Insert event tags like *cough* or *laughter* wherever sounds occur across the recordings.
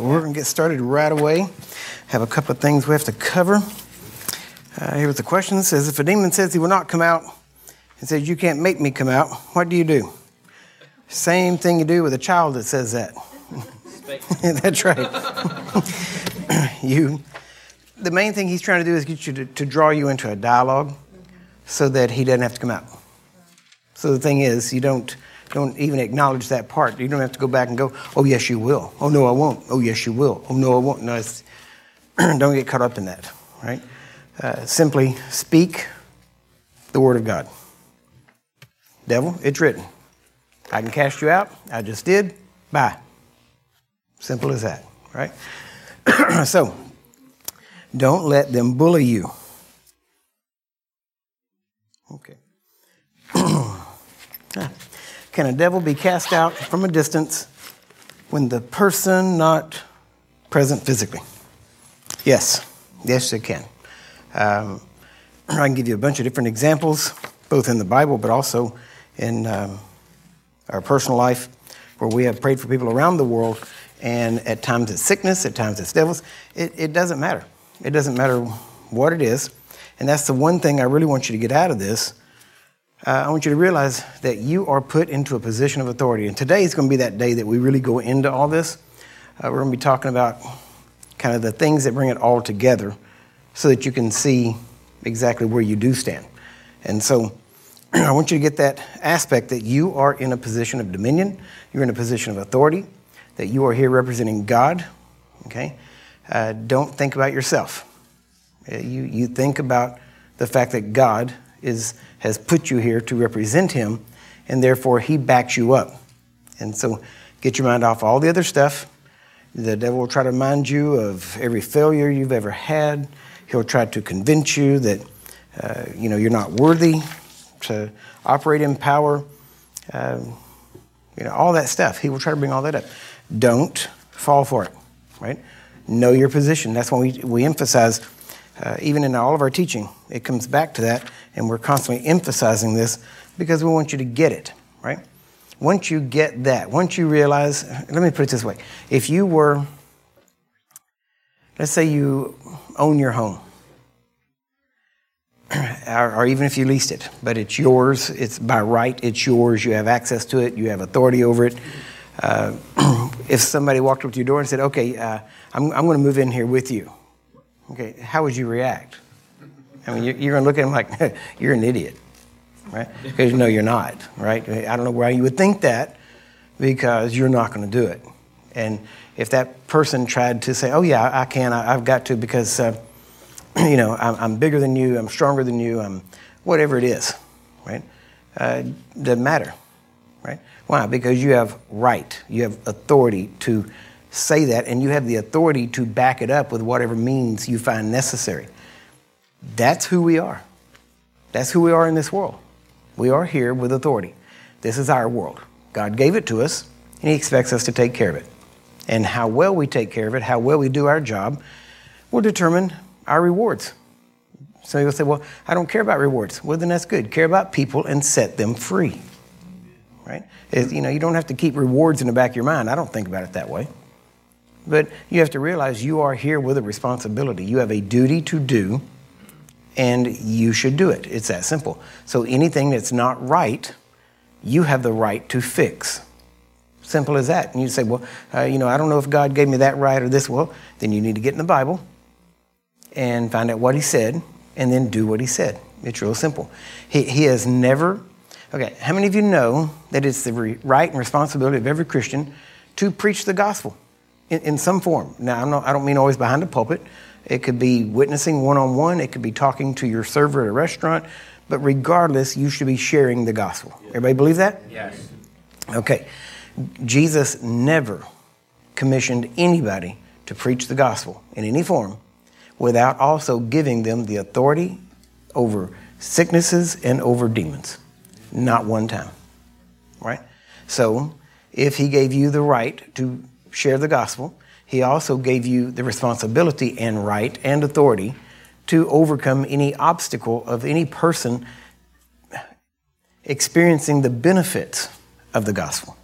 right, we're going to get started right away. Have a couple of things we have to cover. Uh, here's the question it says If a demon says he will not come out and says, You can't make me come out, what do you do? Same thing you do with a child that says that. *laughs* That's right. *laughs* you, the main thing he's trying to do is get you to, to draw you into a dialogue so that he doesn't have to come out. So the thing is, you don't don't even acknowledge that part. You don't have to go back and go, oh, yes, you will. Oh, no, I won't. Oh, yes, you will. Oh, no, I won't. No, *clears throat* don't get caught up in that, right? Uh, simply speak the word of God. Devil, it's written. I can cast you out. I just did. Bye. Simple as that, right? *clears throat* so, don't let them bully you. Okay. *clears throat* ah. Can a devil be cast out from a distance when the person not present physically? Yes, yes, it can. Um, I can give you a bunch of different examples, both in the Bible but also in um, our personal life, where we have prayed for people around the world, and at times it's sickness, at times it's devils. It, it doesn't matter. It doesn't matter what it is. And that's the one thing I really want you to get out of this uh, I want you to realize that you are put into a position of authority. And today is going to be that day that we really go into all this. Uh, we're going to be talking about kind of the things that bring it all together so that you can see exactly where you do stand. And so *clears throat* I want you to get that aspect that you are in a position of dominion, you're in a position of authority, that you are here representing God. Okay? Uh, don't think about yourself. Uh, you, you think about the fact that God is has put you here to represent him, and therefore he backs you up. And so get your mind off all the other stuff. The devil will try to remind you of every failure you've ever had. He'll try to convince you that uh, you know you're not worthy to operate in power. Uh, you know all that stuff. He will try to bring all that up. Don't fall for it. Right? Know your position. That's when we we emphasize uh, even in all of our teaching, it comes back to that, and we're constantly emphasizing this because we want you to get it, right? Once you get that, once you realize, let me put it this way if you were, let's say you own your home, *clears throat* or, or even if you leased it, but it's yours, it's by right, it's yours, you have access to it, you have authority over it. Uh, *clears throat* if somebody walked up to your door and said, okay, uh, I'm, I'm going to move in here with you Okay, how would you react? I mean, you're going to look at him like, *laughs* you're an idiot, right? Because know you're not, right? I don't know why you would think that because you're not going to do it. And if that person tried to say, oh, yeah, I can, I, have got to because, uh, *clears throat* you know, I'm, I'm, bigger than you, I'm stronger than you, I'm whatever it is, right? Uh, doesn't matter, right? Why? Because you have right, you have authority to say that, and you have the authority to back it up with whatever means you find necessary. That's who we are. That's who we are in this world. We are here with authority. This is our world. God gave it to us, and He expects us to take care of it. And how well we take care of it, how well we do our job, will determine our rewards. So you'll say, Well, I don't care about rewards. Well, then that's good. Care about people and set them free. Right? You know, you don't have to keep rewards in the back of your mind. I don't think about it that way. But you have to realize you are here with a responsibility. You have a duty to do, and you should do it. It's that simple. So anything that's not right, you have the right to fix. Simple as that. And you say, well, uh, you know, I don't know if God gave me that right or this. Well, then you need to get in the Bible and find out what He said and then do what He said. It's real simple. He, he has never, okay, how many of you know that it's the right and responsibility of every Christian to preach the gospel? In, in some form. Now, not, i don't mean always behind a pulpit. It could be witnessing one on one, it could be talking to your server at a restaurant, but regardless, you should be sharing the gospel. Everybody believe that? Yes. Okay. Jesus never commissioned anybody to preach the gospel in any form without also giving them the authority over sicknesses and over demons. Not one time. Right? So, if he gave you the right to share the gospel, he also gave you the responsibility and right and authority to overcome any obstacle of any person experiencing the benefits of the gospel.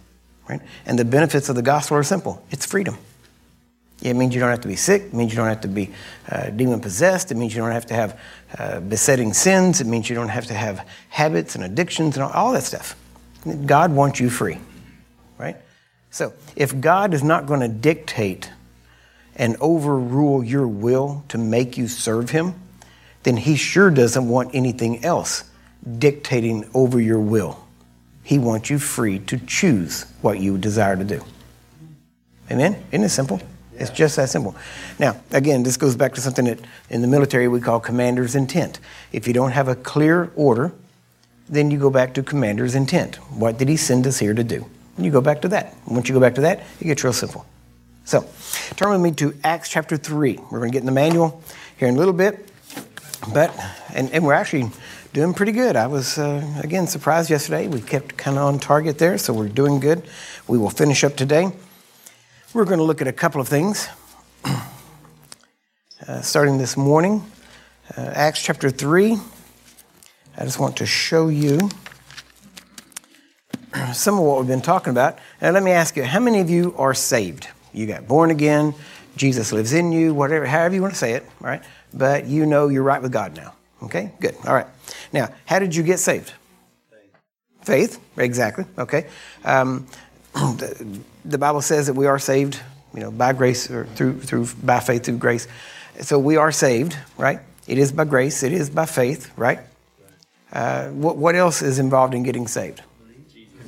Right? And the benefits of the gospel are simple it's freedom. It means you don't have to be sick. It means you don't have to be uh, demon possessed. It means you don't have to have uh, besetting sins. It means you don't have to have habits and addictions and all, all that stuff. God wants you free, right? So if God is not going to dictate and overrule your will to make you serve Him, then He sure doesn't want anything else dictating over your will. He wants you free to choose what you desire to do. Amen? Isn't it simple? It's just that simple. Now, again, this goes back to something that in the military we call commander's intent. If you don't have a clear order, then you go back to commander's intent. What did he send us here to do? And you go back to that. Once you go back to that, it gets real simple. So, turn with me to Acts chapter 3. We're going to get in the manual here in a little bit. But, and, and we're actually doing pretty good. I was, uh, again, surprised yesterday. We kept kind of on target there, so we're doing good. We will finish up today. We're going to look at a couple of things. *clears throat* Uh, starting this morning, uh, Acts chapter 3. I just want to show you some of what we've been talking about. Now, let me ask you how many of you are saved? You got born again, Jesus lives in you, whatever, however you want to say it, right? But you know you're right with God now. Okay, good. All right. Now, how did you get saved? Faith. Faith, exactly. Okay. Um, *clears throat* the, the Bible says that we are saved, you know, by grace or through through by faith through grace. So we are saved, right? It is by grace. It is by faith, right? Uh, what what else is involved in getting saved?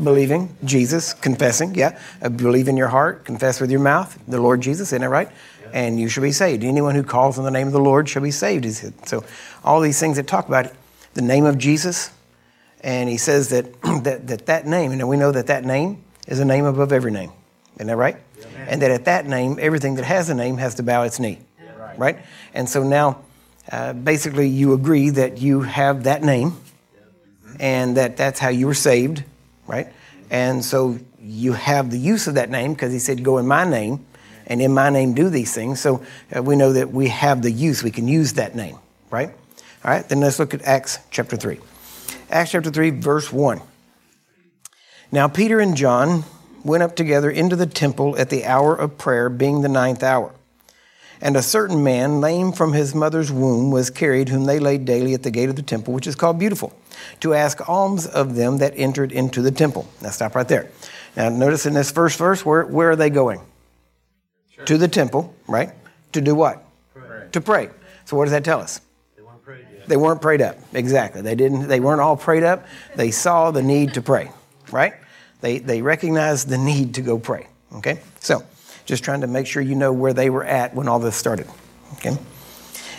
Believing Jesus, confessing, yeah. Uh, believe in your heart, confess with your mouth the Lord Jesus, isn't it right? And you shall be saved. Anyone who calls on the name of the Lord shall be saved. He said. So all these things that talk about the name of Jesus, and he says that *clears throat* that, that, that name, and we know that that name is a name above every name. Isn't that right? Yeah. And that at that name, everything that has a name has to bow its knee. Yeah. Right. right? And so now, uh, basically, you agree that you have that name and that that's how you were saved, right? And so you have the use of that name because he said, Go in my name, and in my name do these things. So uh, we know that we have the use, we can use that name, right? All right, then let's look at Acts chapter 3. Acts chapter 3, verse 1. Now, Peter and John went up together into the temple at the hour of prayer, being the ninth hour. And a certain man, lame from his mother's womb, was carried, whom they laid daily at the gate of the temple, which is called Beautiful, to ask alms of them that entered into the temple. Now, stop right there. Now, notice in this first verse, where, where are they going? Sure. To the temple, right? To do what? Pray. To pray. So, what does that tell us? They weren't prayed yet. They weren't prayed up. Exactly. They didn't. They weren't all prayed up. They saw the need to pray right? They, they recognized the need to go pray, okay? So, just trying to make sure you know where they were at when all this started, okay?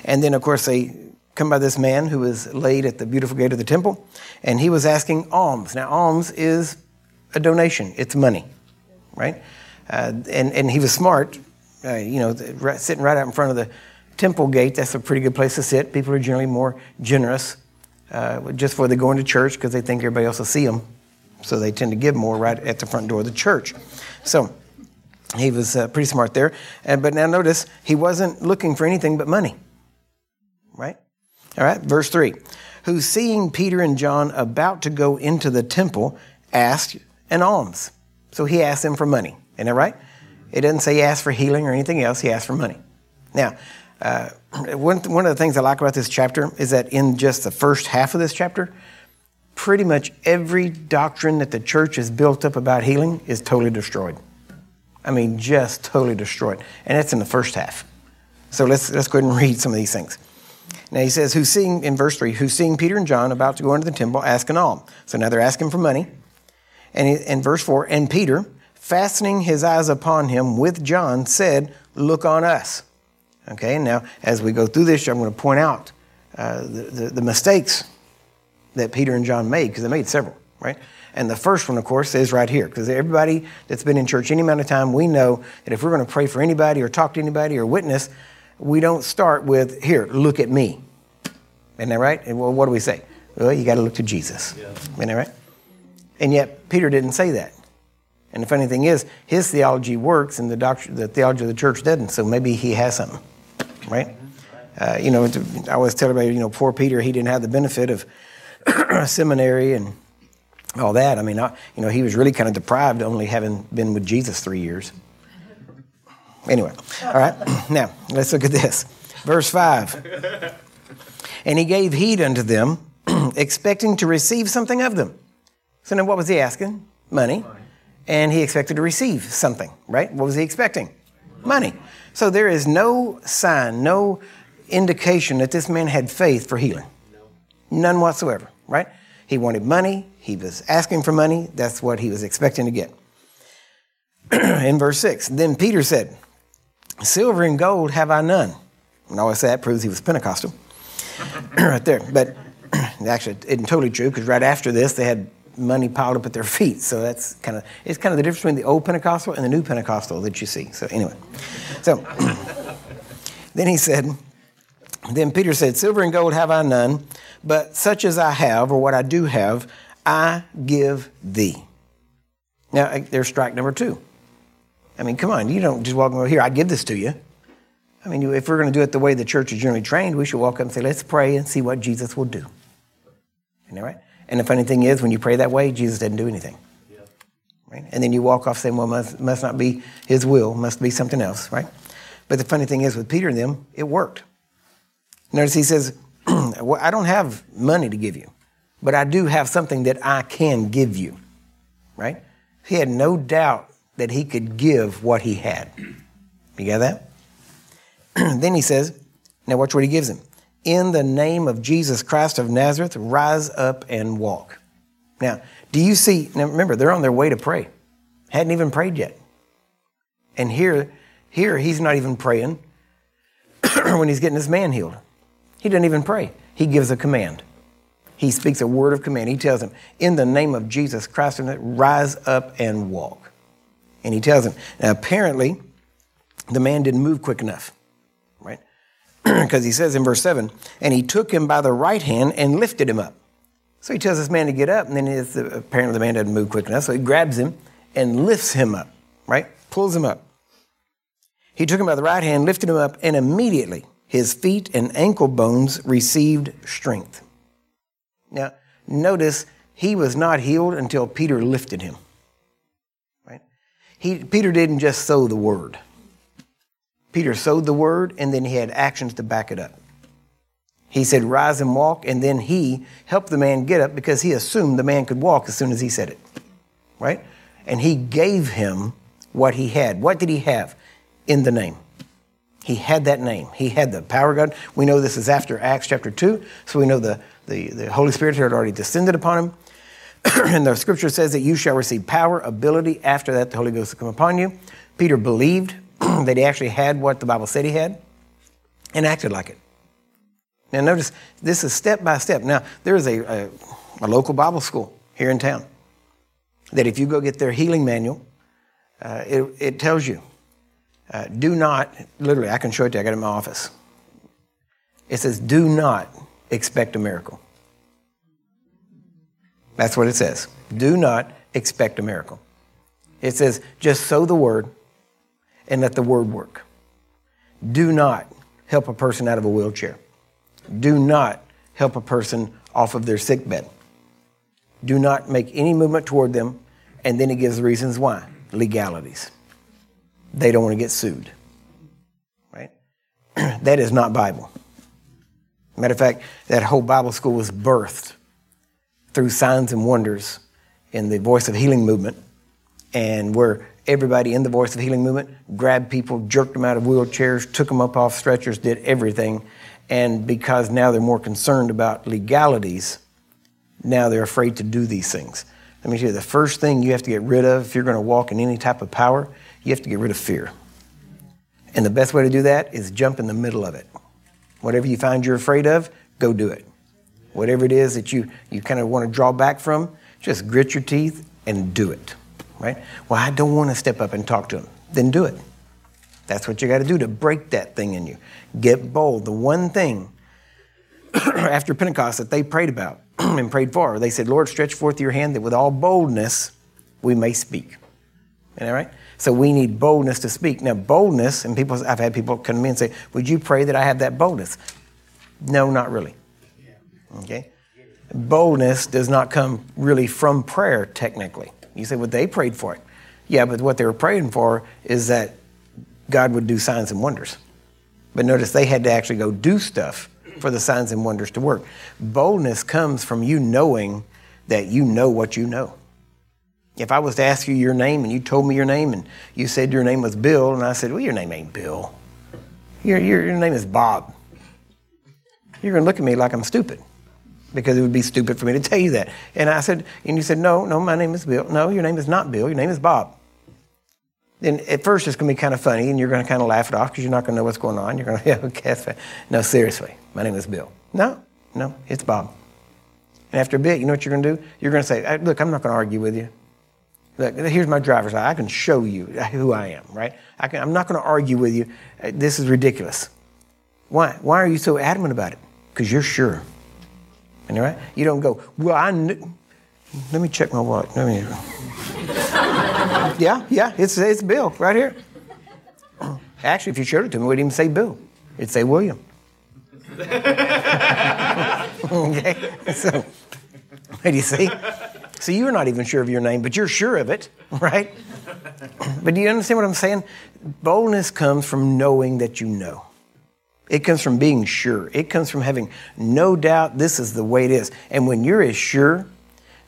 And then, of course, they come by this man who was laid at the beautiful gate of the temple, and he was asking alms. Now, alms is a donation, it's money, right? Uh, and, and he was smart, uh, you know, sitting right out in front of the temple gate. That's a pretty good place to sit. People are generally more generous uh, just before they go into church because they think everybody else will see them so they tend to give more right at the front door of the church. So he was uh, pretty smart there. But now notice, he wasn't looking for anything but money. Right? All right, verse 3. Who, seeing Peter and John about to go into the temple, asked an alms. So he asked them for money. Isn't that right? It doesn't say he asked for healing or anything else, he asked for money. Now, uh, one, one of the things I like about this chapter is that in just the first half of this chapter, pretty much every doctrine that the church has built up about healing is totally destroyed. I mean, just totally destroyed. And that's in the first half. So let's, let's go ahead and read some of these things. Now he says, who's seeing, in verse 3, who's seeing Peter and John about to go into the temple, asking alms. So now they're asking for money. And in verse 4, and Peter, fastening his eyes upon him with John, said, Look on us. Okay, now as we go through this, I'm going to point out uh, the, the, the mistakes that Peter and John made, because they made several, right? And the first one, of course, is right here, because everybody that's been in church any amount of time, we know that if we're going to pray for anybody or talk to anybody or witness, we don't start with, here, look at me. Isn't that right? And well, what do we say? Well, you got to look to Jesus. Yeah. Isn't that right? And yet, Peter didn't say that. And the funny thing is, his theology works and the, doctrine, the theology of the church doesn't, so maybe he has something, right? Uh, you know, I always tell everybody, you know, poor Peter, he didn't have the benefit of *clears throat* seminary and all that. I mean, I, you know, he was really kind of deprived only having been with Jesus three years. Anyway, all right. *clears throat* Now, let's look at this. Verse 5. And he gave heed unto them, *clears throat* expecting to receive something of them. So now what was he asking? Money. And he expected to receive something, right? What was he expecting? Money. So there is no sign, no indication that this man had faith for healing. None whatsoever, right? He wanted money. He was asking for money. That's what he was expecting to get. *clears throat* In verse 6, then Peter said, Silver and gold have I none. And always say that proves he was Pentecostal. *clears throat* right there. But *clears throat* actually, it isn't totally true because right after this, they had money piled up at their *laughs* feet. So that's kind of, it's kind of the difference between the old Pentecostal and the new Pentecostal that you see. So anyway, so *clears throat* then he said, then Peter said, Silver and gold have I none, but such as I have, or what I do have, I give thee. Now, eh, there's strike number two. I mean, come on, you don't just walk over here, I give this to you. I mean, if we're going to do it the way the church is generally trained, we should walk up and say, let's pray and see what Jesus will do. Isn't that right? And the funny thing is, when you pray that way, Jesus didn't do anything. Right? And then you walk off saying, well, must, must not be his will, must be something else, right? But the funny thing is, with Peter and them, it worked. Notice he says, *clears throat* well, I don't have money to give you, but I do have something that I can give you, right? He had no doubt that he could give what he had. You got that? *clears throat* then he says, now watch what he gives him. In the name of Jesus Christ of Nazareth, rise up and walk. Now, do you see? Now remember, they're on their way to pray. Hadn't even prayed yet. And here, here he's not even praying *clears throat* when he's getting this man healed. He doesn't even pray. He gives a command. He speaks a word of command. He tells him, in the name of Jesus Christ, rise up and walk. And he tells him. Now, apparently, the man didn't move quick enough right? *clears throat* because he says in verse 7 and he took him by the right hand and lifted him up. So he tells this man to get up, and then apparently the man doesn't move quick enough, so he grabs him and lifts him up, right? Pulls him up. He took him by the right hand, lifted him up, and immediately his feet and ankle bones received strength. Now, notice he was not healed until Peter lifted him. He, Peter didn't just sow the word. Peter sowed the word, and then he had actions to back it up. He said, Rise and walk, and then he helped the man get up because he assumed the man could walk as soon as he said it. Right? And he gave him what he had. What did he have? In the name. He had that name. He had the power of God. We know this is after Acts chapter 2, so we know the, the, the Holy Spirit had already descended upon him. *clears throat* and the scripture says that you shall receive power, ability. After that, the Holy Ghost will come upon you. Peter believed *clears throat* that he actually had what the Bible said he had and acted like it. Now, notice this is step by step. Now, there is a, a, a local Bible school here in town that if you go get their healing manual, uh, it, it, tells you uh, do not, literally, I can show it to you, I got it in my office. It says, do not expect a miracle. That's what it says. Do not expect a miracle. It says, just sow the word and let the word work. Do not help a person out of a wheelchair. Do not help a person off of their sick bed. Do not make any movement toward them, and then he gives reasons why legalities. They don't want to get sued. Right? *clears throat* that is not Bible. Matter of fact, that whole Bible school was birthed through signs and wonders in the Voice of Healing movement, and where everybody in the Voice of Healing movement, grabbed people, jerked them out of wheelchairs, took them up off stretchers, did everything. And because now they're more concerned about legalities, now they're afraid to do these things. Let me tell you, the first thing you have to get rid of if you're going to walk in any type of power, you have to get rid of fear. And the best way to do that is jump in the middle of it. Whatever you find you're afraid of, go do it. Whatever it is that you, you kind of want to draw back from, just grit your teeth and do it right? Well, I don't want to step up and talk to him. Then do it. That's what you got to do to break that thing in you. Get bold. The one thing *clears throat* after Pentecost that they prayed about *clears throat* and prayed for, they said, Lord, stretch forth your hand that with all boldness we may speak. Isn't that right? So we need boldness to speak. Now, boldness, and people, I've had people come me and say, Would you pray that I have that boldness? No, not really. Okay? Boldness does not come really from prayer, technically. You say, well, they prayed for it. Yeah, but what they were praying for is that God would do signs and wonders. But notice they had to actually go do stuff for the signs and wonders to work. Boldness comes from you knowing that you know what you know. If I was to ask you your name and you told me your name and you said your name was Bill, and I said, Well, your name ain't Bill. Your, your, your name is Bob. You're going to look at me like I'm stupid because it would be stupid for me to tell you that. And I said, and you said, No, no, my name is Bill. No, your name is not Bill. Your name is Bob. Then at first it's going to be kind of funny and you're going to kind of laugh it off because you're not going to know what's going on. You're going *laughs* to, yeah, okay, that's fine. No, seriously, my name is Bill. No, no, it's Bob. And after a bit, you know what you're going to do? You're going to say, Look, I'm not going to argue with you. Look, here's my driver's license. I can show you who I am, right? I can, I'm not going to argue with you. This is ridiculous. Why? Why are you so adamant about it? Because you're sure. And right? You don't go, well, I kn- let me check my wallet. Let me. *laughs* yeah, yeah, it's, it's Bill right here. *clears throat* Actually, if you showed it to me, it wouldn't even say Bill. It'd say William. *laughs* okay? So, do you see? So you're not even sure of your name, but you're sure of it, *laughs* right? *clears throat* but do you understand what I'm saying? Boldness comes from knowing that you know. It comes from being sure. It comes from having no doubt this is the way it is. And when you're as sure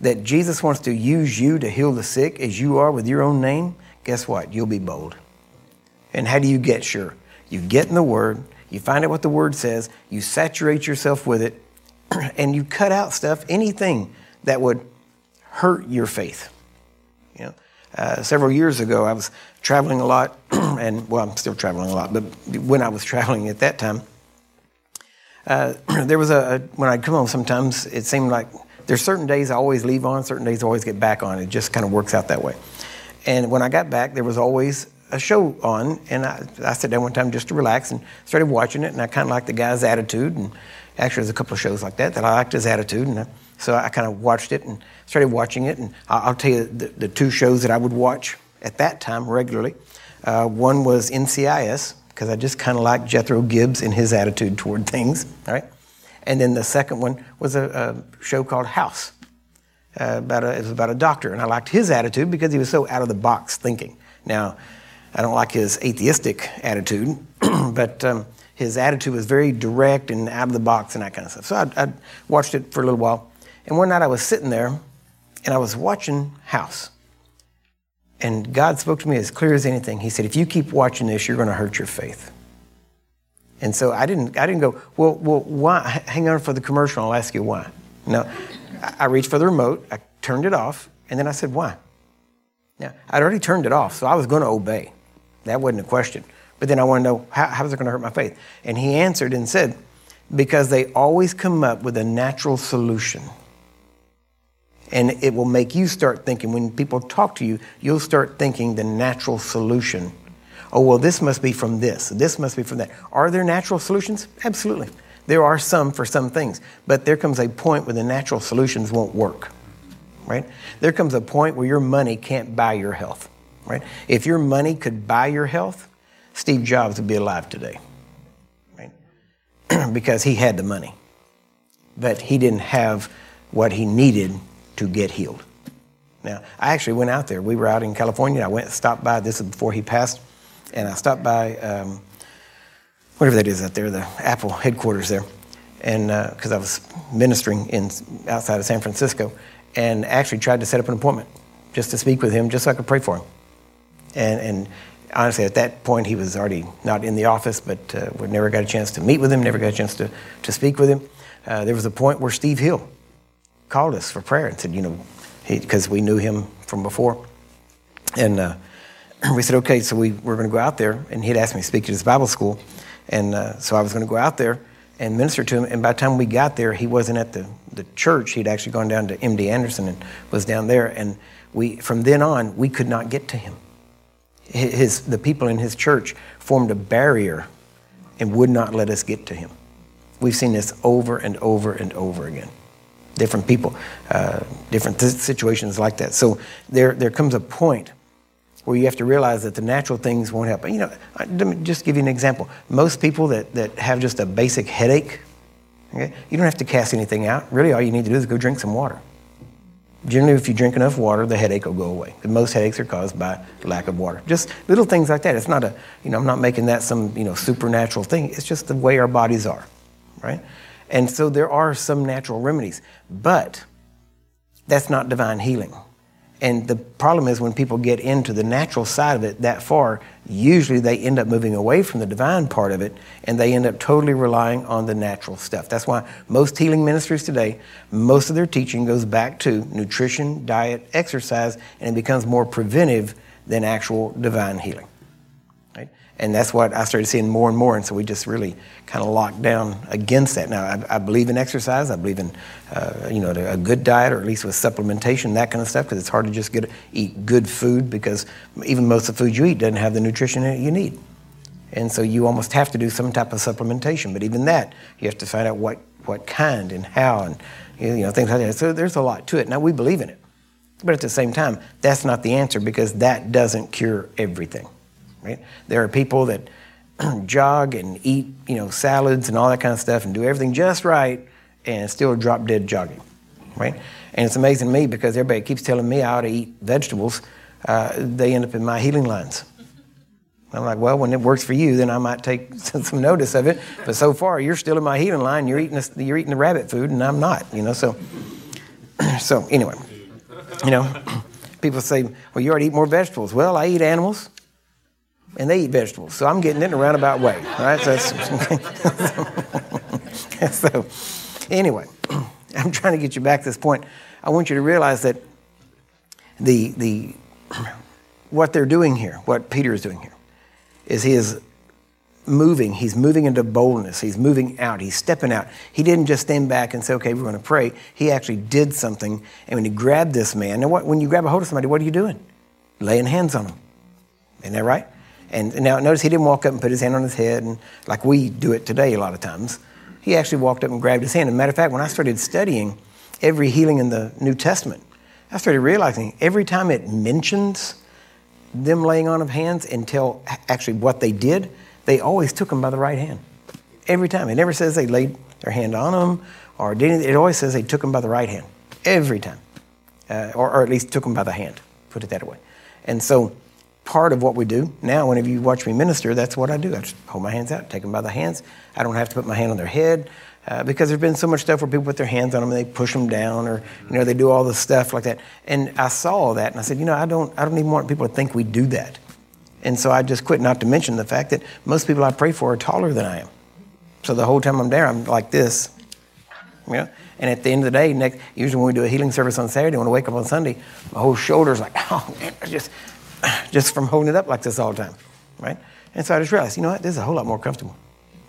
that Jesus wants to use you to heal the sick as you are with your own name, guess what? You'll be bold. And how do you get sure? You get in the Word, you find out what the Word says, you saturate yourself with it, *clears throat* and you cut out stuff, anything that would hurt your faith. Uh, several years ago, I was traveling a lot, *clears throat* and well, I'm still traveling a lot, but when I was *laughs* traveling at that time, uh, *clears throat* there was a, a, when I'd come home. Sometimes it seemed like there's certain days I always leave on, certain days I always get back on. It just kind of works out that way. And when I got back, there was always a show on, and I, I sat down one time just to relax and started watching it, and I kind of liked the guy's attitude. And actually, there's a couple of shows like that that I liked his attitude, and I, so I kind of watched it and started watching it. And I'll tell you the, the two shows that I would watch at that time regularly. Uh, one was NCIS, because I just kind of liked Jethro Gibbs and his attitude toward things, all right? And then the second one was a, a show called House. Uh, about a, it was about a doctor, and I liked his attitude because he was so out of the box thinking. Now, I don't like his atheistic attitude, *clears throat* but um, his attitude was very direct and out of the box and that kind of stuff. So I, I watched it for a little while, and one night I was sitting there, and I was watching House, and God spoke to me as clear as anything. He said, "If you keep watching this, you're going to hurt your faith." And so I didn't, I didn't go, well, well, why? Hang on for the commercial, I'll ask you why. No, I reached for the remote, I turned it off, and then I said, why? Now, I'd already turned it off, so I was going to obey. That wasn't a question. But then I want to know, how, how is it going to hurt my faith? And he answered and said, because they always come up with a natural solution. And it will make you start thinking, when people talk to you, you'll start thinking the natural solution oh, well, this must be from this, this must be from that. Are there natural solutions? Absolutely. There are some for some things, but there comes a point where the natural solutions won't work, right? There comes a point where your money can't buy your health, right? If your money could buy your health, Steve Jobs would be alive today, right? *clears throat* because he had the money, but he didn't have what he needed to get healed. Now, I actually went out there. We were out in California. I went, stopped by. This is before he passed and I stopped by um, whatever that is out there, the Apple headquarters there, and because uh, I was ministering in outside of San Francisco, and actually tried to set up an appointment just to speak with him, just so I could pray for him. And, and honestly, at that point, he was already not in the office, but uh, we never got a chance to meet with him, never got a chance to, to speak with him. Uh, there was a point where Steve Hill called us for prayer and said, you know, because we knew him from before. And uh, *clears throat* we said, okay, so we were going to go out there, and he'd asked me to speak to his Bible school. And uh, so I was going to go out there and minister to him. And by the time we got there, he wasn't at the, the church. He'd actually gone down to MD Anderson and was down there. And we, from then on, we could not get to him. His, the people in his church formed a barrier and would not let us get to him. We've seen this over and over and over again. Different people, uh, different th- situations like that. So there, there comes a point where you have to realize that the natural things won't help. You know, let me just give you an example. Most people that, that have just a basic headache, okay, you don't have to cast anything out. Really, all you need to do is go drink some water. Generally, if you drink enough water, the headache will go away. Most headaches are caused by lack of water. Just little things like that. It's not a, you know, I'm not making that some, you know, supernatural thing. It's just the way our bodies are, right? And so there are some natural remedies, but that's not divine healing. And the problem is when people get into the natural side of it that far, usually they end up moving away from the divine part of it and they end up totally relying on the natural stuff. That's why most healing ministries today, most of their teaching goes back to nutrition, diet, exercise, and it becomes more preventive than actual divine healing. And that's what I started seeing more and more. And so we just really kind of locked down against that. Now, I, I believe in exercise. I believe in, uh, you know, a good diet or at least with supplementation, that kind of stuff, because it's hard to just get eat good food because even most of the food you eat doesn't have the nutrition it you need. And so you almost have to do some type of supplementation. But even that, you have to find out what, what kind and how and, you know, things like that. So there's a lot to it. Now, we believe in it. But at the same time, that's not the answer because that doesn't cure everything right? There are people that *clears throat* jog and eat, you know, salads and all that kind of stuff and do everything just right and still drop dead jogging, right? And it's amazing to me because everybody keeps telling me I ought to eat vegetables. Uh, they end up in my healing lines. I'm like, well, when it works for you, then I might take *laughs* some notice of it. But so far, you're still in my healing line. You're eating the, you're eating the rabbit food, and I'm not. You know, so *clears throat* so anyway, you know, *clears throat* people say, well, you already eat more vegetables. Well, I eat animals and they eat vegetables. So I'm getting it in a roundabout way, right? So, *laughs* so anyway, *clears throat* I'm trying to get you back to this point. I want you to realize that the the *clears throat* what they're doing here, what Peter is doing here, is he is moving. He's moving into boldness. He's moving out. He's stepping out. He didn't just stand back and say, "Okay, we're going to pray." He actually did something. And when he grabbed this man, now what, when you grab a hold of somebody, what are you doing? Laying hands on them. Isn't that right? And now notice he didn't walk up and put his hand on his head and like we do it today a lot of times. He actually walked up and grabbed his hand. As a matter of fact, when I started studying every healing in the New Testament, I started realizing every time it mentions them laying on of hands and tell actually what they did, they always took them by the right hand. Every time. It never says they laid their hand on them or did anything. It always says they took them by the right hand. Every time. Uh, or, or at least took them by the hand. Put it that way. And so part of what we do. Now, whenever you watch me minister, that's what I do. I just hold my hands out, take them by the hands. I don't have to put my hand on their head uh, because there's been so much stuff where people put their hands on them and they push them down or, you know, they do all this stuff like that. And I saw that and I said, you know, I don't, I don't even want people to think we do that. And so I just quit, not to mention the fact that most people I pray for are taller than I am. So the whole time I'm there, I'm like this, you know. And at the end of the day, next, usually when we do a healing service on Saturday, when I wake up on Sunday, my whole shoulder's like, *laughs* oh man, I just, *sighs* just from holding it up like this all the time, right? And so I just realized, you know what, this is a whole lot more comfortable,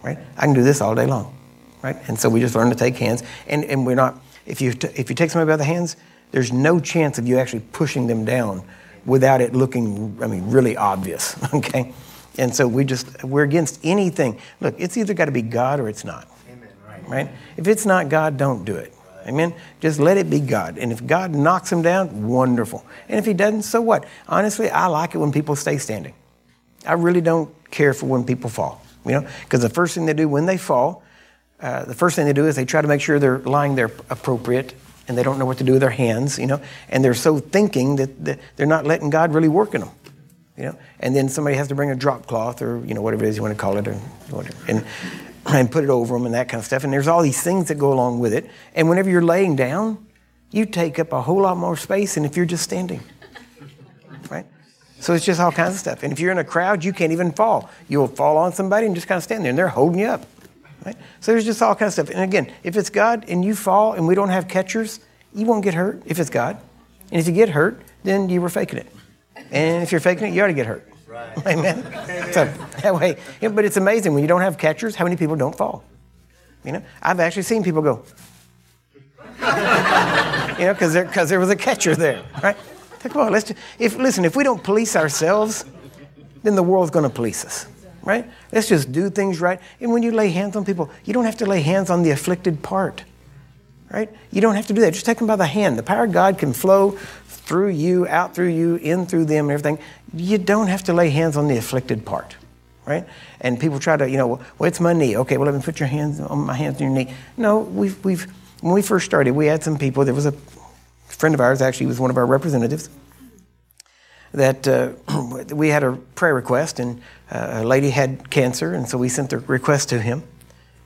right? I can do this all day long, right? And so we just learn to take hands, and, and we're not, if you, t- if you take somebody by the hands, there's no chance of you actually pushing them down without it looking, I mean, really obvious, *laughs* okay? And so we just, we're against anything. Look, it's either got to be God or it's not. Amen, right. right? If it's not God, don't do it. Amen. Just let it be God. And if God knocks him down, wonderful. And if he doesn't, so what? Honestly, I like it when people stay standing. I really don't care for when people fall. You know, because the first thing they do when they fall, uh, the first thing they do is they try to make sure they're lying there appropriate and they don't know what to do with their hands, you know, and they're so thinking that they're not letting God really work in them, you know, and then somebody has to bring a drop cloth or, you know, whatever it is you want to call it or whatever. And, and put it over them and that kind of stuff. And there's all these things that go along with it. And whenever you're laying down, you take up a whole lot more space than if you're just standing. *laughs* Right? So it's just all kinds of stuff. And if you're in a crowd, you can't even fall. You'll fall on somebody and just kind of stand there and they're holding you up. Right? So there's just all kinds of stuff. And again, if it's God and you fall and we don't have catchers, you won't get hurt if it's God. And if you get hurt, then you were faking it. And if you're faking it, you ought to get hurt. Right. *laughs* Amen. so that way, but it's amazing when you don't have catchers, how many people don't fall? You know, I've actually seen people go. *laughs* you know, because there, cause there was a catcher there, right? Come on, let's just, if listen, if we don't police ourselves, then the world's going to police us, right? Let's just do things right. And when you lay hands on people, you don't have to lay hands on the afflicted part, right? You don't have to do that. Just take them by the hand. The power of God can flow through you, out through you, in through them, and everything. You don't have to lay hands on the afflicted part, right? And people try to, you know, well, it's my knee. Okay, well, let me put your hands on my hands on your knee. No, we've, we've when we first started, we had some people. There was a friend of ours, actually was one of our representatives, that uh, *clears throat* we had a prayer request, and uh, a lady had cancer, and so we sent the request to him.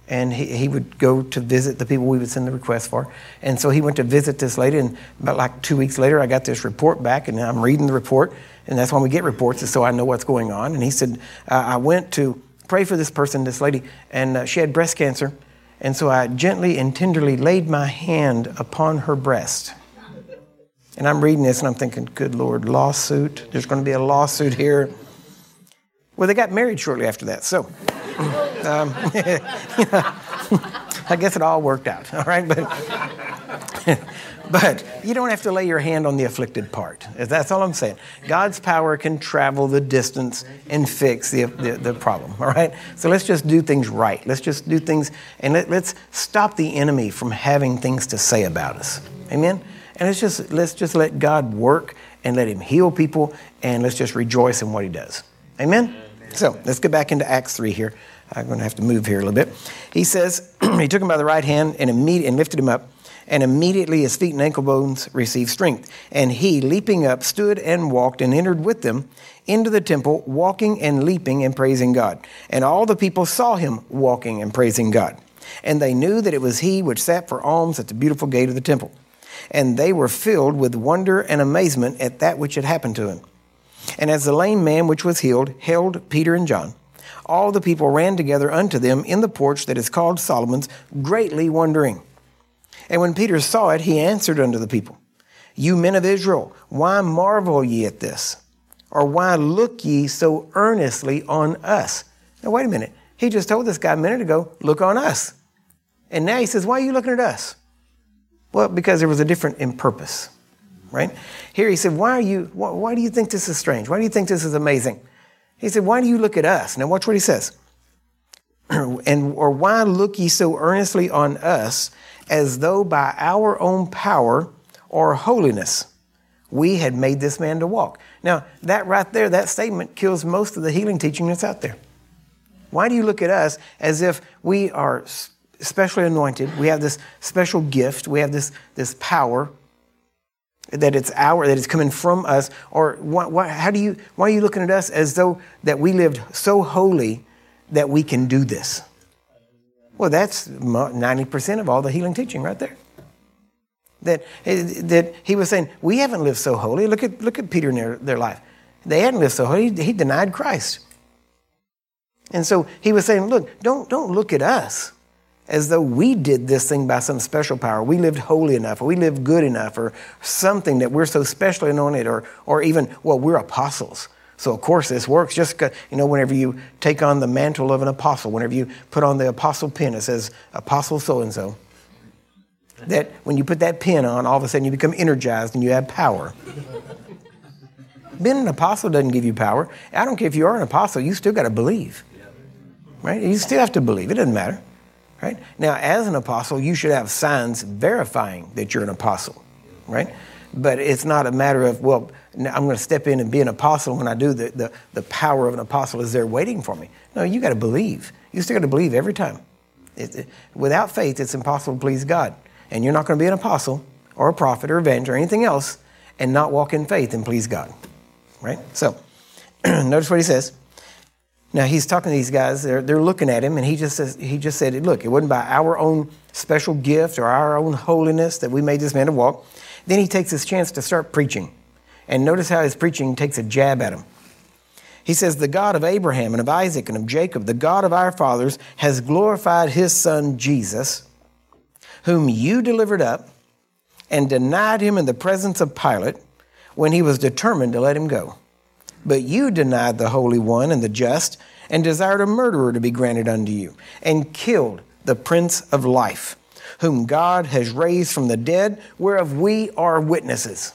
And he, he would go to visit the people we would send the request for. And so he went to visit this lady, and about like two weeks later, I got this report back, and I'm reading the report, and that's when we get reports, is so I know what's going on. And he said, uh, I went to pray for this person, this lady, and uh, she had breast cancer. And so I gently and tenderly laid my hand upon her breast. And I'm reading this and I'm thinking, good Lord, lawsuit. There's going to be a lawsuit here. Well, they got married shortly after that. So *laughs* um, *laughs* I guess it all worked out. All right. But, *laughs* but you don't have to lay your hand on the afflicted part. That's all I'm saying. God's power can travel the distance and fix the, the, the problem. All right. So let's just do things right. Let's just do things and let, let's stop the enemy from having things to say about us. Amen. And let's just, let's just let God work and let Him heal people and let's just rejoice in what He does. Amen? So let's get back into Acts 3 here. I'm going to have to move here a little bit. He says, *clears throat* He took him by the right hand and, imme- and lifted him up, and immediately his feet and ankle bones received strength. And he, leaping up, stood and walked and entered with them into the temple, walking and leaping and praising God. And all the people saw him walking and praising God. And they knew that it was he which sat for alms at the beautiful gate of the temple and they were filled with wonder and amazement at that which had happened to him. And as the lame man which was healed held Peter and John, all the people ran together unto them in the porch that is called Solomon's, greatly wondering. And when Peter saw it, he answered unto the people, You men of Israel, why marvel ye at this? Or why look ye so earnestly on us? Now, wait a minute. He just told this guy a minute ago, Look on us. And now he says, Why are you looking at us? Well, because there was a different in purpose, right? Here he said, Why are you, why, why do you think this is strange? Why do you think this is amazing? He said, Why do you look at us? Now watch what he says. *clears throat* and or why look ye so earnestly on us as though by our own power or holiness we had made this man to walk? Now, that right there, that statement kills most of the healing teaching that's out there. Why do you look at us as if we are specially anointed. We have this special gift. We have this, this power that it's our, that it's coming from us. Or what, what, how do you, why are you looking at us as though that we lived so holy that we can do this? Well, that's 90% of all the healing teaching right there. That, eh, that he was saying, we haven't lived so holy. Look at, look at Peter and their, their life. They hadn't lived so holy. He, he denied Christ. And so he was saying, look, don't, don't look at us as though we did this thing by some special power. We lived holy enough, or we lived good enough, or something that we're so specially anointed, or, or even, well, we're apostles. So, of course, this works. Just, you know, whenever you take on the mantle of an apostle, whenever you put on the apostle pin, it says apostle so and so. That when you put that pin on, all of a sudden you become energized and you have power. Being an apostle doesn't give you power. I don't care if you are an apostle, you still got to believe. Right? You still have to believe. It doesn't matter. Right? Now, as an apostle, you should have signs verifying that you're an apostle, right? But it's not a matter of, well, I'm going to step in and be an apostle when I do. The, the, the power of an apostle is there waiting for me. No, you got to believe. You still got to believe every time. It, it, without faith, it's impossible to please God. And you're not going to be an apostle or a prophet or evangelist or anything else and not walk in faith and please God. Right? So, *clears throat* notice what he says. Now he's talking to these guys. They're, they're looking at him, and he just says, he just said, "Look, it wasn't by our own special gift or our own holiness that we made this man to walk." Then he takes his chance to start preaching, and notice how his preaching takes a jab at him. He says, "The God of Abraham and of Isaac and of Jacob, the God of our fathers, has glorified His Son Jesus, whom you delivered up, and denied him in the presence of Pilate when he was determined to let him go." But you denied the Holy One and the just, and desired a murderer to be granted unto you, and killed the Prince of Life, whom God has raised from the dead, whereof we are witnesses.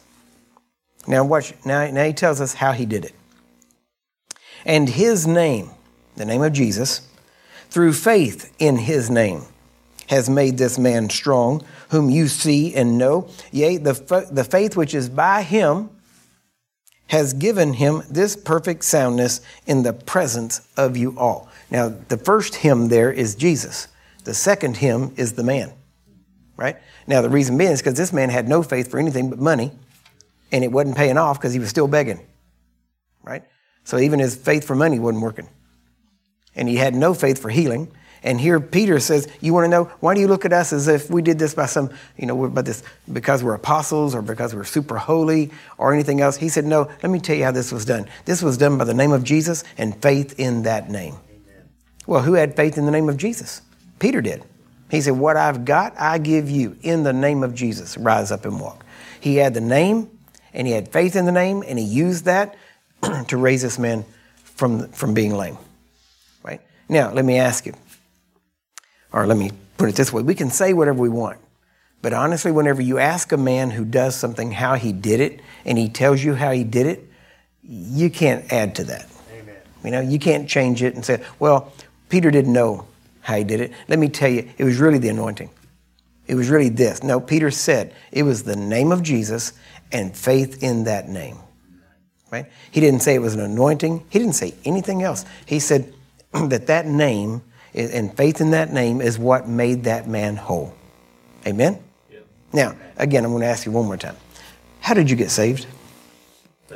Now, watch. Now, now he tells us how he did it. And his name, the name of Jesus, through faith in his name, has made this man strong, whom you see and know. Yea, the, the faith which is by him has given him this perfect soundness in the presence of you all. Now, the first him there is Jesus. The second him is the man. Right? Now, the reason being is because this man had no faith for anything but money, and it wasn't paying off because he was still begging, right? So even his faith for money wasn't working. And he had no faith for healing. And here Peter says, You want to know, why do you look at us as if we did this by some, you know, by this because we're apostles or because we're super holy or anything else? He said, No, let me tell you how this was done. This was done by the name of Jesus and faith in that name. Amen. Well, who had faith in the name of Jesus? Peter did. He said, What I've got, I give you in the name of Jesus. Rise up and walk. He had the name and he had faith in the name and he used that *clears throat* to raise this man from, from being lame. Right? Now, let me ask you, or let me put it this way we can say whatever we want. But honestly, whenever you ask a man who does something how he did it and he tells you how he did it, you can't add to that. Amen. You know, you can't change it and say, well, Peter didn't know how he did it. Let me tell you, it was really the anointing. It was really this. No, Peter said it was the name of Jesus and faith in that name. Right? He didn't say it was an anointing. He didn't say anything else. He said *clears throat* that that name and faith in that name is what made that man whole. Amen? Now, again, I'm going to ask you one more time. How did you get saved?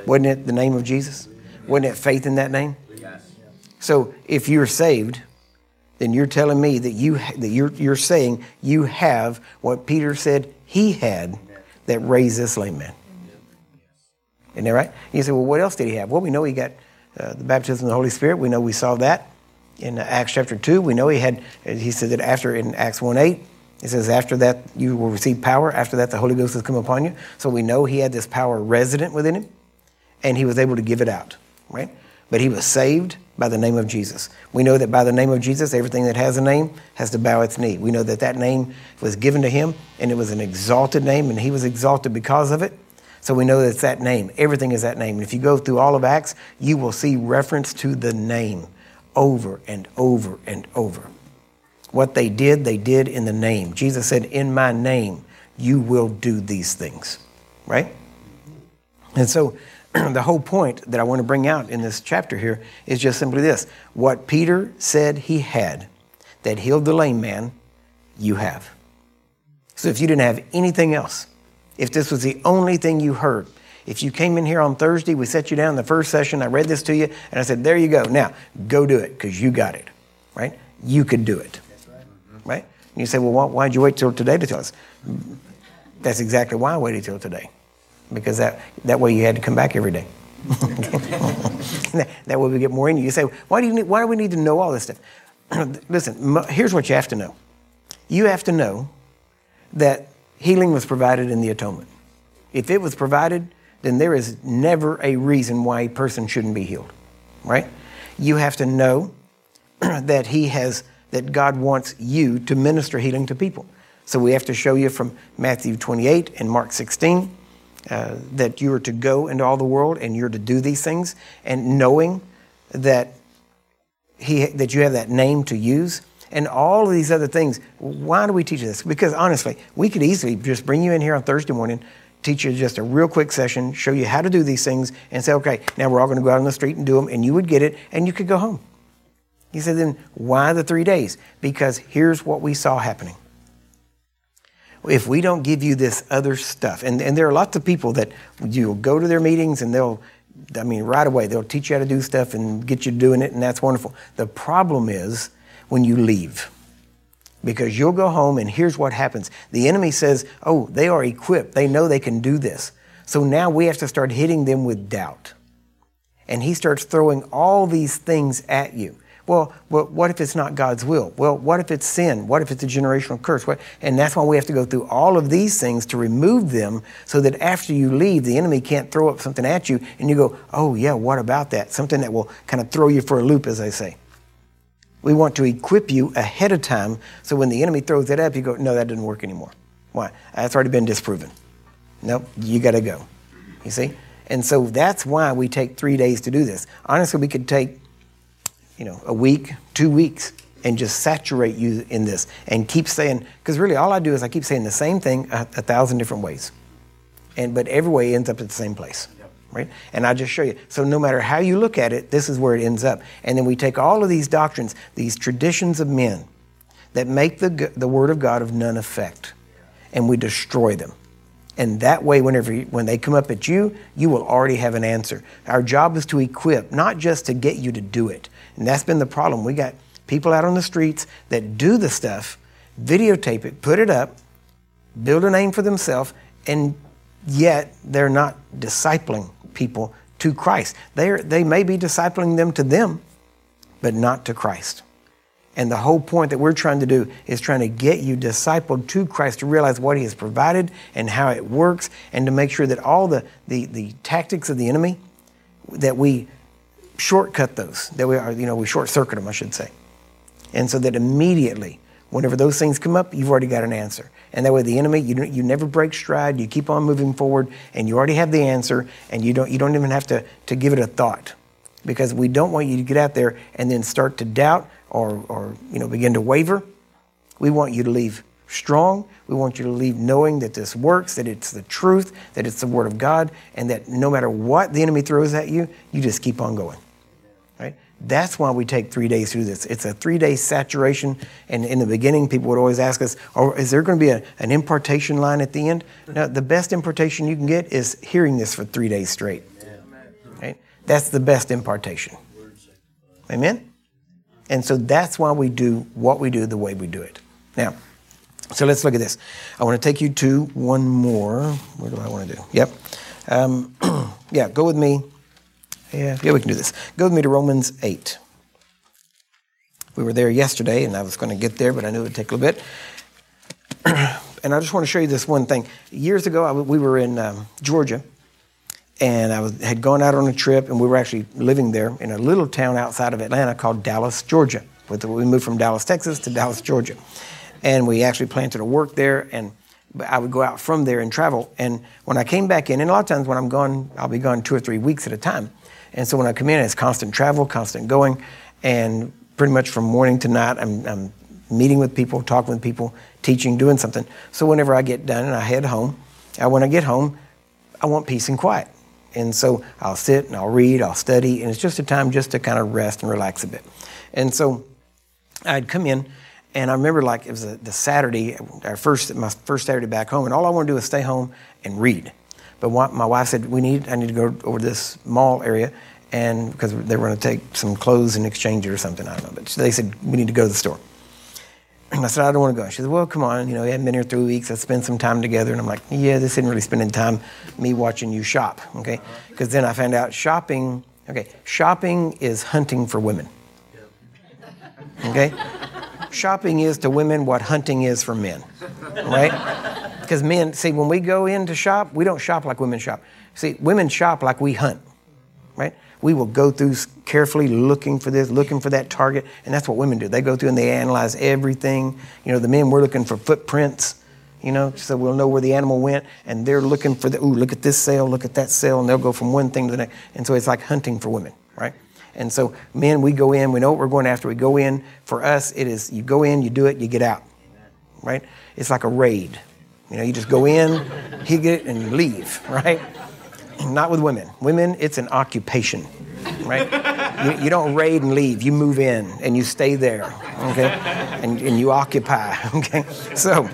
Wasn't it the name of Jesus? Wasn't it faith in that name? So if you're saved, then you're telling me that you that you're you're saying you have what Peter said he had that raised this lame man. Isn't that right? You say, well, what else did he have? Well, we know he got uh, the baptism of the Holy Spirit. We know we saw that in uh, Acts chapter 2. We know he had, he said that after in Acts 1 8, it says, after that you will receive power. After that, the Holy Ghost has come upon you. So we know he had this power resident within him, and he was able to give it out, right? But he was saved by the name of Jesus. We know that by the name of Jesus, everything that has a name has to bow its knee. We know that that name was given to him, and it was an exalted name, and he was exalted because of it. So we know that it's that name. Everything is that name. And if you go through all of Acts, you will see reference to the name over and over and over. What they did, they did in the name. Jesus said, In my name, you will do these things, right? And so *clears throat* the whole point that I want to bring out in this chapter here is just simply this what Peter said he had that healed the lame man, you have. So if you didn't have anything else, if this was the only thing you heard, if you came in here on Thursday, we set you down in the first session, I read this to you, and I said, There you go. Now, go do it because you got it, right? You could do it, right? And you say, Well, why'd you wait till today to tell us? That's exactly why I waited till today because that, that way you had to come back every day. *laughs* that way we get more in you. You say, why do, you need, why do we need to know all this stuff? *clears throat* Listen, here's what you have to know. You have to know that healing was provided in the atonement. If it was provided, then there is never a reason why a person shouldn't be healed, right? You have to know *clears throat* that he has that God wants you to minister healing to people. So we have to show you from Matthew 28 and Mark 16 uh, that you are to go into all the world and you're to do these things, and knowing that he that you have that name to use and all of these other things. Why do we teach this? Because honestly, we could easily just bring you in here on Thursday morning, teach you just a real quick session, show you how to do these things, and say, okay, now we're all going to go out on the street and do them, and you would get it, and you could go home. He said, then why the three days? Because here's what we saw happening if we don't give you this other stuff, and, and there are lots of people that you'll go to their meetings and they'll, I mean, right away, they'll teach you how to do stuff and get you doing it, and that's wonderful. The problem is when you leave. Because you'll go home, and here's what happens the enemy says, Oh, they are equipped. They know they can do this. So now we have to start hitting them with doubt. And he starts throwing all these things at you. Well, well, what if it's not God's will? Well, what if it's sin? What if it's a generational curse? What, and that's why we have to go through all of these things to remove them so that after you leave, the enemy can't throw up something at you and you go, oh, yeah, what about that? Something that will kind of throw you for a loop, as I say. We want to equip you ahead of time so when the enemy throws it up, you go, no, that doesn't work anymore. Why? That's already been disproven. Nope, you got to go. You see? And so that's why we take three days to do this. Honestly, we could take you know, a week, two weeks, and just saturate you in this and keep saying, because really all I do is I keep saying the same thing a, a, thousand different ways. And, but every way ends up at the same place. Yep. Right? And I just show you. So no matter how you look at it, this is where it ends up. And then we take all of these doctrines, these traditions of men that make the, the Word of God of none effect. and we destroy them. And that way, whenever you, when they come up at you, you will already have an answer. Our job is to equip, not just to get you to do it. And that's been the problem. We got people out on the streets that do the stuff, videotape it, put it up, build a name for themselves, and yet they're not discipling people to Christ. They're, they may be discipling them to them, but not to Christ. And the whole point that we're trying to do is trying to get you discipled to Christ to realize what He has provided and how it works, and to make sure that all the, the, the tactics of the enemy, that we shortcut those, that we are, you know, we short circuit them, I should say. And so that immediately, whenever those things come up, you've already got an answer. And that way, the enemy, you, you never break stride, you keep on moving forward, and you already have the answer, and you don't, you don't even have to, to give it a thought. Because we don't want you to get out there and then start to doubt or, or you know, begin to waver. We want you to leave strong. We want you to leave knowing that this works, that it's the truth, that it's the Word of God, and that no matter what the enemy throws at you, you just keep on going. That's why we take three days through this. It's a three day saturation. And in the beginning, people would always ask us, oh, is there going to be a, an impartation line at the end? No, the best impartation you can get is hearing this for three days straight. Right? That's the best impartation. Amen? And so that's why we do what we do the way we do it. Now, so let's look at this. I want to take you to one more. What do I want to do? Yep. Um, *clears throat* yeah, go with me. Yeah, yeah, we can do this. Go with me to Romans 8. We were there yesterday, and I was going to get there, but I knew it would take a little bit. *clears throat* and I just want to show you this one thing. Years ago, I, we were in um, Georgia, and I was, had gone out on a trip, and we were actually living there in a little town outside of Atlanta called Dallas, Georgia. We moved from Dallas, Texas to Dallas, Georgia. And we actually planted a work there, and I would go out from there and travel. And when I came back in, and a lot of times when I'm gone, I'll be gone two or three weeks at a time. And so when I come in, it's constant travel, constant going, and pretty much from morning to night, I'm, I'm meeting with people, talking with people, teaching, doing something. So whenever I get done and I head home, I, when I get home, I want peace and quiet. And so I'll sit and I'll read, I'll study, and it's just a time just to kind of rest and relax a bit. And so I'd come in, and I remember like it was a, the Saturday, our first my first Saturday back home, and all I want to do is stay home and read. But my wife said we need I need to go over to this mall area, and because they were going to take some clothes and exchange it or something, I don't know. But they said we need to go to the store. And I said, I don't want to go. She said, Well, come on. You know, we haven't been here three weeks. Let's spend some time together. And I'm like, Yeah, this isn't really spending time me watching you shop. Okay. Because then I found out shopping, okay, shopping is hunting for women. Okay. shopping is to women what hunting is for men. Right? Because men, see, when we go in to shop, we don't shop like women shop. See, women shop like we hunt. Right? we will go through carefully looking for this, looking for that target. And that's what women do. They go through and they analyze everything. You know, the men, we're looking for footprints, you know, so we'll know where the animal went. And they're looking for the, ooh, look at this cell, look at that cell. And they'll go from one thing to the next. And so it's like hunting for women, right? And so men, we go in, we know what we're going after. We go in. For us, it is you go in, you do it, you get out, right? It's like a raid. You know, you just go in, hit it, and leave, right? Not with women. Women, it's an occupation, right? you, you, don't raid and leave. You move in and you stay there, okay? And, and you occupy, *laughs* okay? So,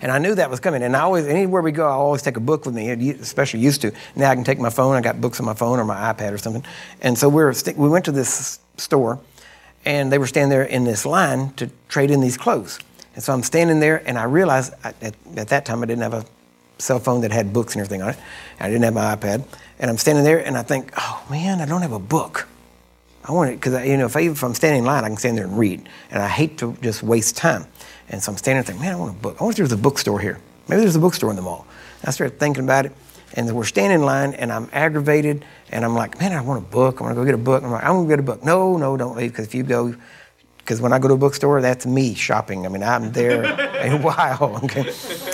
and I knew that was coming. And I always, anywhere we go, I always take a book with me, especially used to. Now I can take my phone. I got books on my phone or my iPad or something. And so we, were, we went to this store, and they were standing there in this line to trade in these clothes. And so I'm standing there, and I realized at, at that time I didn't have a cell phone that had books and everything on it. I didn't have my iPad. And I'm standing there and I think, oh man, I don't have a book. I want it because you know if, I, if I'm standing in line, I can stand there and read, and I hate to just waste time. And so I'm standing there thinking, man, I want a book. I wonder if there's a bookstore here. Maybe there's a bookstore in the mall. And I started thinking about it, and we're standing in line, and I'm aggravated, and I'm like, man, I want a book. I want to go get a book. I'm like, I'm gonna get a book. No, no, don't leave, because if you go, because when I go to a bookstore, that's me shopping. I mean, I'm there a *laughs* while. Okay,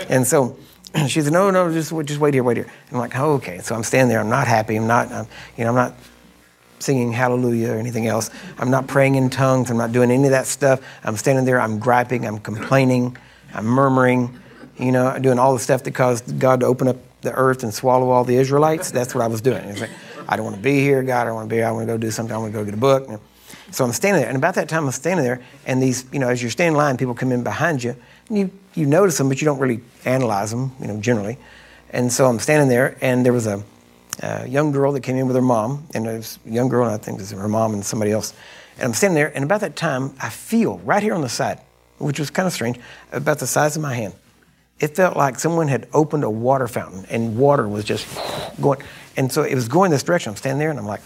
and so *clears throat* she said, no, no, just, just wait here, wait here. And I'm like, oh, okay. So I'm standing there. I'm not happy. I'm not, I'm, you know, I'm not singing hallelujah or anything else. I'm not praying in tongues. I'm not doing any of that stuff. I'm standing there. I'm griping. I'm complaining. I'm murmuring, you know, doing all the stuff that caused God to open up the earth and swallow all the Israelites. That's what I was doing. Like, I don't want to be here, God. I don't want to be here. I want to go do something. I want to go get a book. So I'm standing there, and about that time I'm standing there, and these, you know, as you're standing in line, people come in behind you, and you, you notice them, but you don't really analyze them, you know, generally. And so I'm standing there, and there was a, a young girl that came in with her mom, and it was a young girl, and I think it was her mom and somebody else. And I'm standing there, and about that time, I feel right here on the side, which was kind of strange, about the size of my hand. It felt like someone had opened a water fountain, and water was just going. And so it was going this direction. I'm standing there, and I'm like,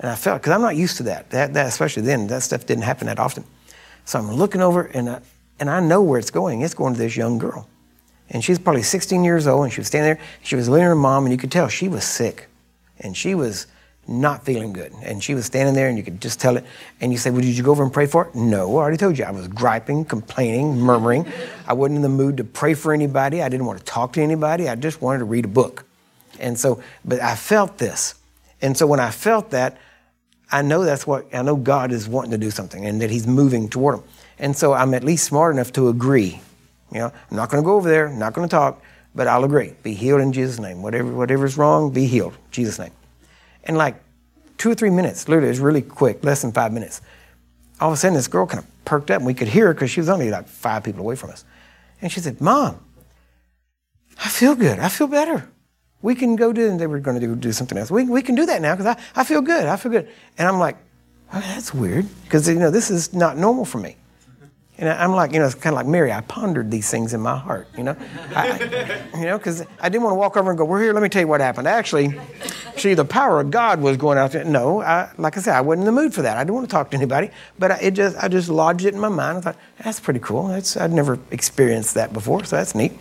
and I felt, because I'm not used to that. that. That especially then, that stuff didn't happen that often. So I'm looking over, and I, and I know where it's going. It's going to this young girl. And she's probably 16 years old, and she was standing there. She was leaning on her mom, and you could tell she was sick. And she was not feeling good. And she was standing there, and you could just tell it. And you say, Well, did you go over and pray for it? No, I already told you. I was griping, complaining, murmuring. I wasn't in the mood to pray for anybody. I didn't want to talk to anybody. I just wanted to read a book. And so, but I felt this. And so when I felt that, I know that's what, I know God is wanting to do something and that He's moving toward them. And so I'm at least smart enough to agree. You know, I'm not going to go over there, not going to talk, but I'll agree. Be healed in Jesus' name. Whatever, whatever's wrong, be healed. Jesus' name. And like two or three minutes, literally, it was really quick, less than five minutes. All of a sudden, this girl kind of perked up and we could hear her because she was only like five people away from us. And she said, Mom, I feel good. I feel better. We can go do, and they were going to do, do something else. We, we can do that now because I, I feel good. I feel good. And I'm like, oh, that's weird because, you know, this is not normal for me. And I'm like, you know, it's kind of like Mary. I pondered these things in my heart, you know, I, you know, because I didn't want to walk over and go, "We're here." Let me tell you what happened. Actually, see, the power of God was going out there. No, I, like I said, I wasn't in the mood for that. I didn't want to talk to anybody, but I, it just, I just lodged it in my mind. I thought that's pretty cool. That's, I'd never experienced that before, so that's neat.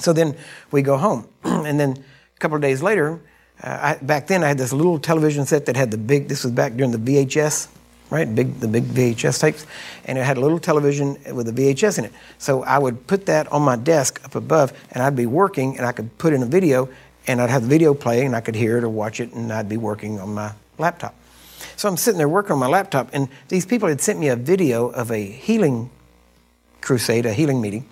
So then we go home, *clears throat* and then couple of days later, uh, I, back then I had this little television set that had the big. This was back during the VHS right? Big, the big VHS tapes. And it had a little television with a VHS in it. So I would put that on my desk up above, and I'd be working, and I could put in a video, and I'd have the video playing, and I could hear it or watch it, and I'd be working on my laptop. So I'm sitting there working on my laptop, and these people had sent me a video of a healing crusade, a healing meeting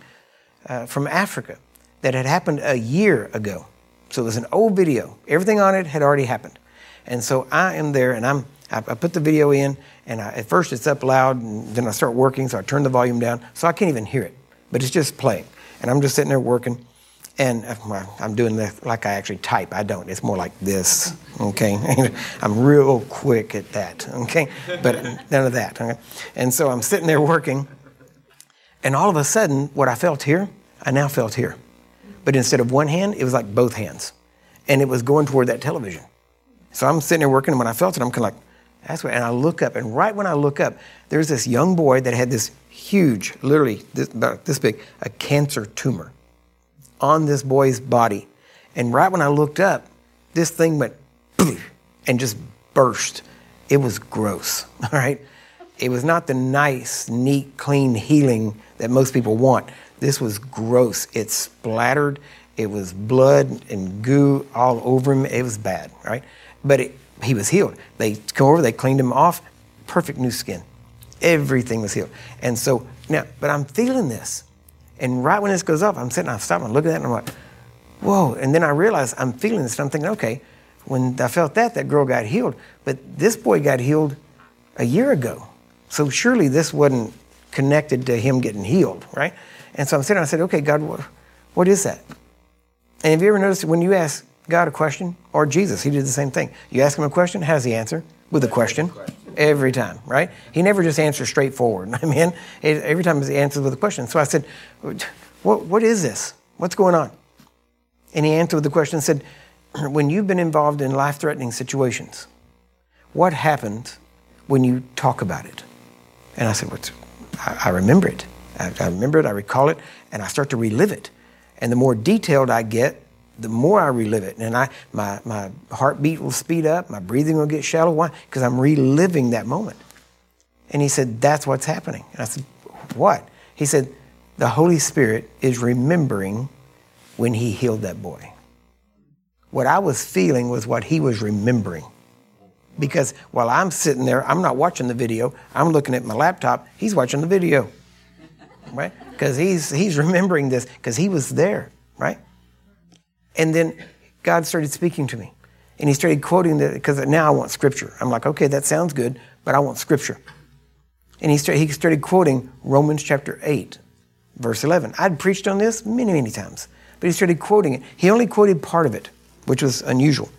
uh, from Africa that had happened a year ago. So it was an old video. Everything on it had already happened. And so I am there, and I'm I, put the video in, and I, at first it's up loud, and then I start working, so I turn the volume down, so I can't even hear it. But it's just playing, and I'm just sitting there working, and uh, I'm doing this like I actually type. I don't. It's more like this. Okay, *laughs* I'm real quick at that. Okay, but none of that. Okay? and so I'm sitting there working, and all of a sudden, what I felt here, I now felt here. But instead of one hand, it was like both hands, and it was going toward that television. So I'm sitting there working, and when I felt it, I'm kind of like, that's what, and I look up, and right when I look up, there's this young boy that had this huge, literally this, about this big, a cancer tumor on this boy's body. And right when I looked up, this thing went and just burst. It was gross, *laughs* all right? It was not the nice, neat, clean healing that most people want. This was gross. It splattered. It was blood and goo all over him. It was bad, right? But it, he was healed. They come over, they cleaned him off, perfect new skin. Everything was healed. And so now, but I'm feeling this. And right when this goes up, I'm sitting, I stop and look at that and I'm like, whoa. And then I realize I'm feeling this and I'm thinking, okay, when I felt that, that girl got healed. But this boy got healed a year ago. So surely this wasn't connected to him getting healed, right? And so I'm sitting, I said, okay, God, what, what is that? And have you ever noticed when you ask God a question, or Jesus, he did the same thing. You ask him a question, how does he answer? With a question. Every time, right? He never just answers straightforward. *laughs* I mean, every time he answers with a question. So I said, what, what is this? What's going on? And he answered with the question and said, *clears throat* When you've been involved in life threatening situations, what happens when you talk about it? And I said, well, I, I remember it. I, I remember it, I recall it, and I start to relive it. And the more detailed I get, the more I relive it, and I my my heartbeat will speed up, my breathing will get shallow. Why? Because I'm reliving that moment. And he said, That's what's happening. And I said, What? He said, The Holy Spirit is remembering when he healed that boy. What I was feeling was what he was remembering. Because while I'm sitting there, I'm not watching the video, I'm looking at my laptop, he's watching the video. Right? Because he's he's remembering this because he was there, right? And then God started speaking to me. And he started quoting the, because now I want scripture. I'm like, okay, that sounds good, but I want scripture. And he, started, he started quoting Romans chapter 8, verse 11. I'd preached on this many, many times, but he started quoting it. He only quoted part of it, which was unusual.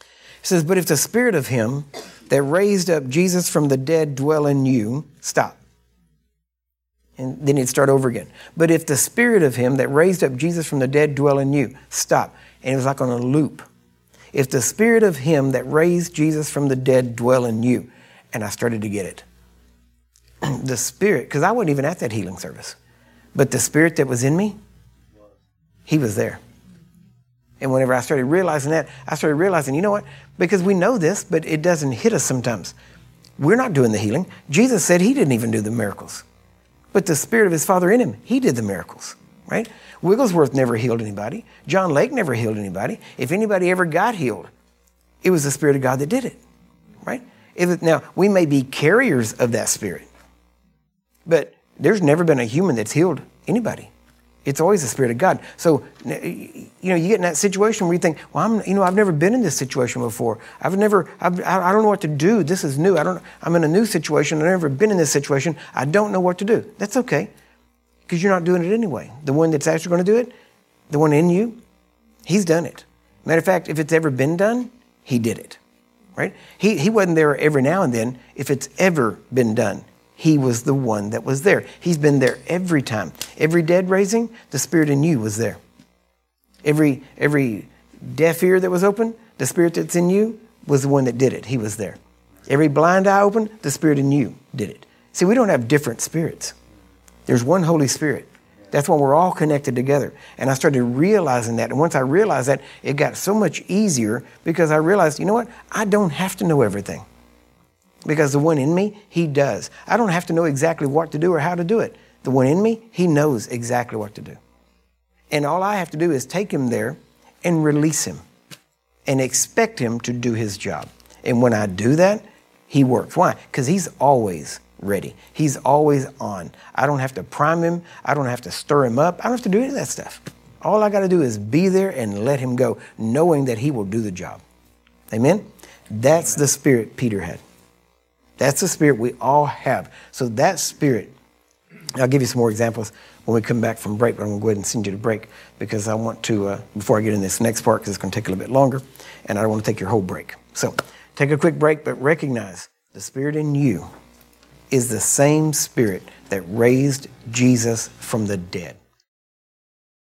He says, But if the spirit of him that raised up Jesus from the dead dwell in you, stop. And then he'd start over again. But if the spirit of him that raised up Jesus from the dead dwell in you, stop. And it was like on a loop. If the spirit of him that raised Jesus from the dead dwell in you, and I started to get it. *clears throat* the spirit, because I wasn't even at that healing service, but the spirit that was in me, he was there. And whenever I started realizing that, I started realizing, you know what? Because we know this, but it doesn't hit us sometimes. We're not doing the healing. Jesus said he didn't even do the miracles. But the spirit of his father in him, he did the miracles, right? Wigglesworth never healed anybody. John Lake never healed anybody. If anybody ever got healed, it was the spirit of God that did it, right? It, now, we may be carriers of that spirit, but there's never been a human that's healed anybody. It's always the Spirit of God. So, you know, you get in that situation where you think, well, I'm, you know, I've never been in this situation before. I've never, I've, I don't know what to do. This is new. I don't, I'm in a new situation. I've never been in this situation. I don't know what to do. That's okay because you're not doing it anyway. The one that's actually going to do it, the one in you, he's done it. Matter of fact, if it's ever been done, he did it, right? He, he wasn't there every now and then. If it's ever been done, he was the one that was there. He's been there every time. Every dead raising, the Spirit in you was there. Every, every deaf ear that was open, the Spirit that's in you was the one that did it. He was there. Every blind eye open, the Spirit in you did it. See, we don't have different spirits. There's one Holy Spirit. That's when we're all connected together. And I started realizing that. And once I realized that, it got so much easier because I realized, you know what? I don't have to know everything because the one in me, he does. I don't have to know exactly what to do or how to do it. The one in me, he knows exactly what to do. And all I have to do is take him there and release him and expect him to do his job. And when I do that, he works. Why? Because he's always ready. He's always on. I don't have to prime him. I don't have to stir him up. I don't have to do any of that stuff. All I got to do is be there and let him go, knowing that he will do the job. Amen? That's the spirit Peter had. That's the spirit we all have. So that spirit, I'll give you some more examples when we come back from break, but I'm going to go ahead and send you to break because I want to, uh, before I get in this next part, because it's going to take a little bit longer, and I don't want to take your whole break. So take a quick break, but recognize the spirit in you is the same spirit that raised Jesus from the dead.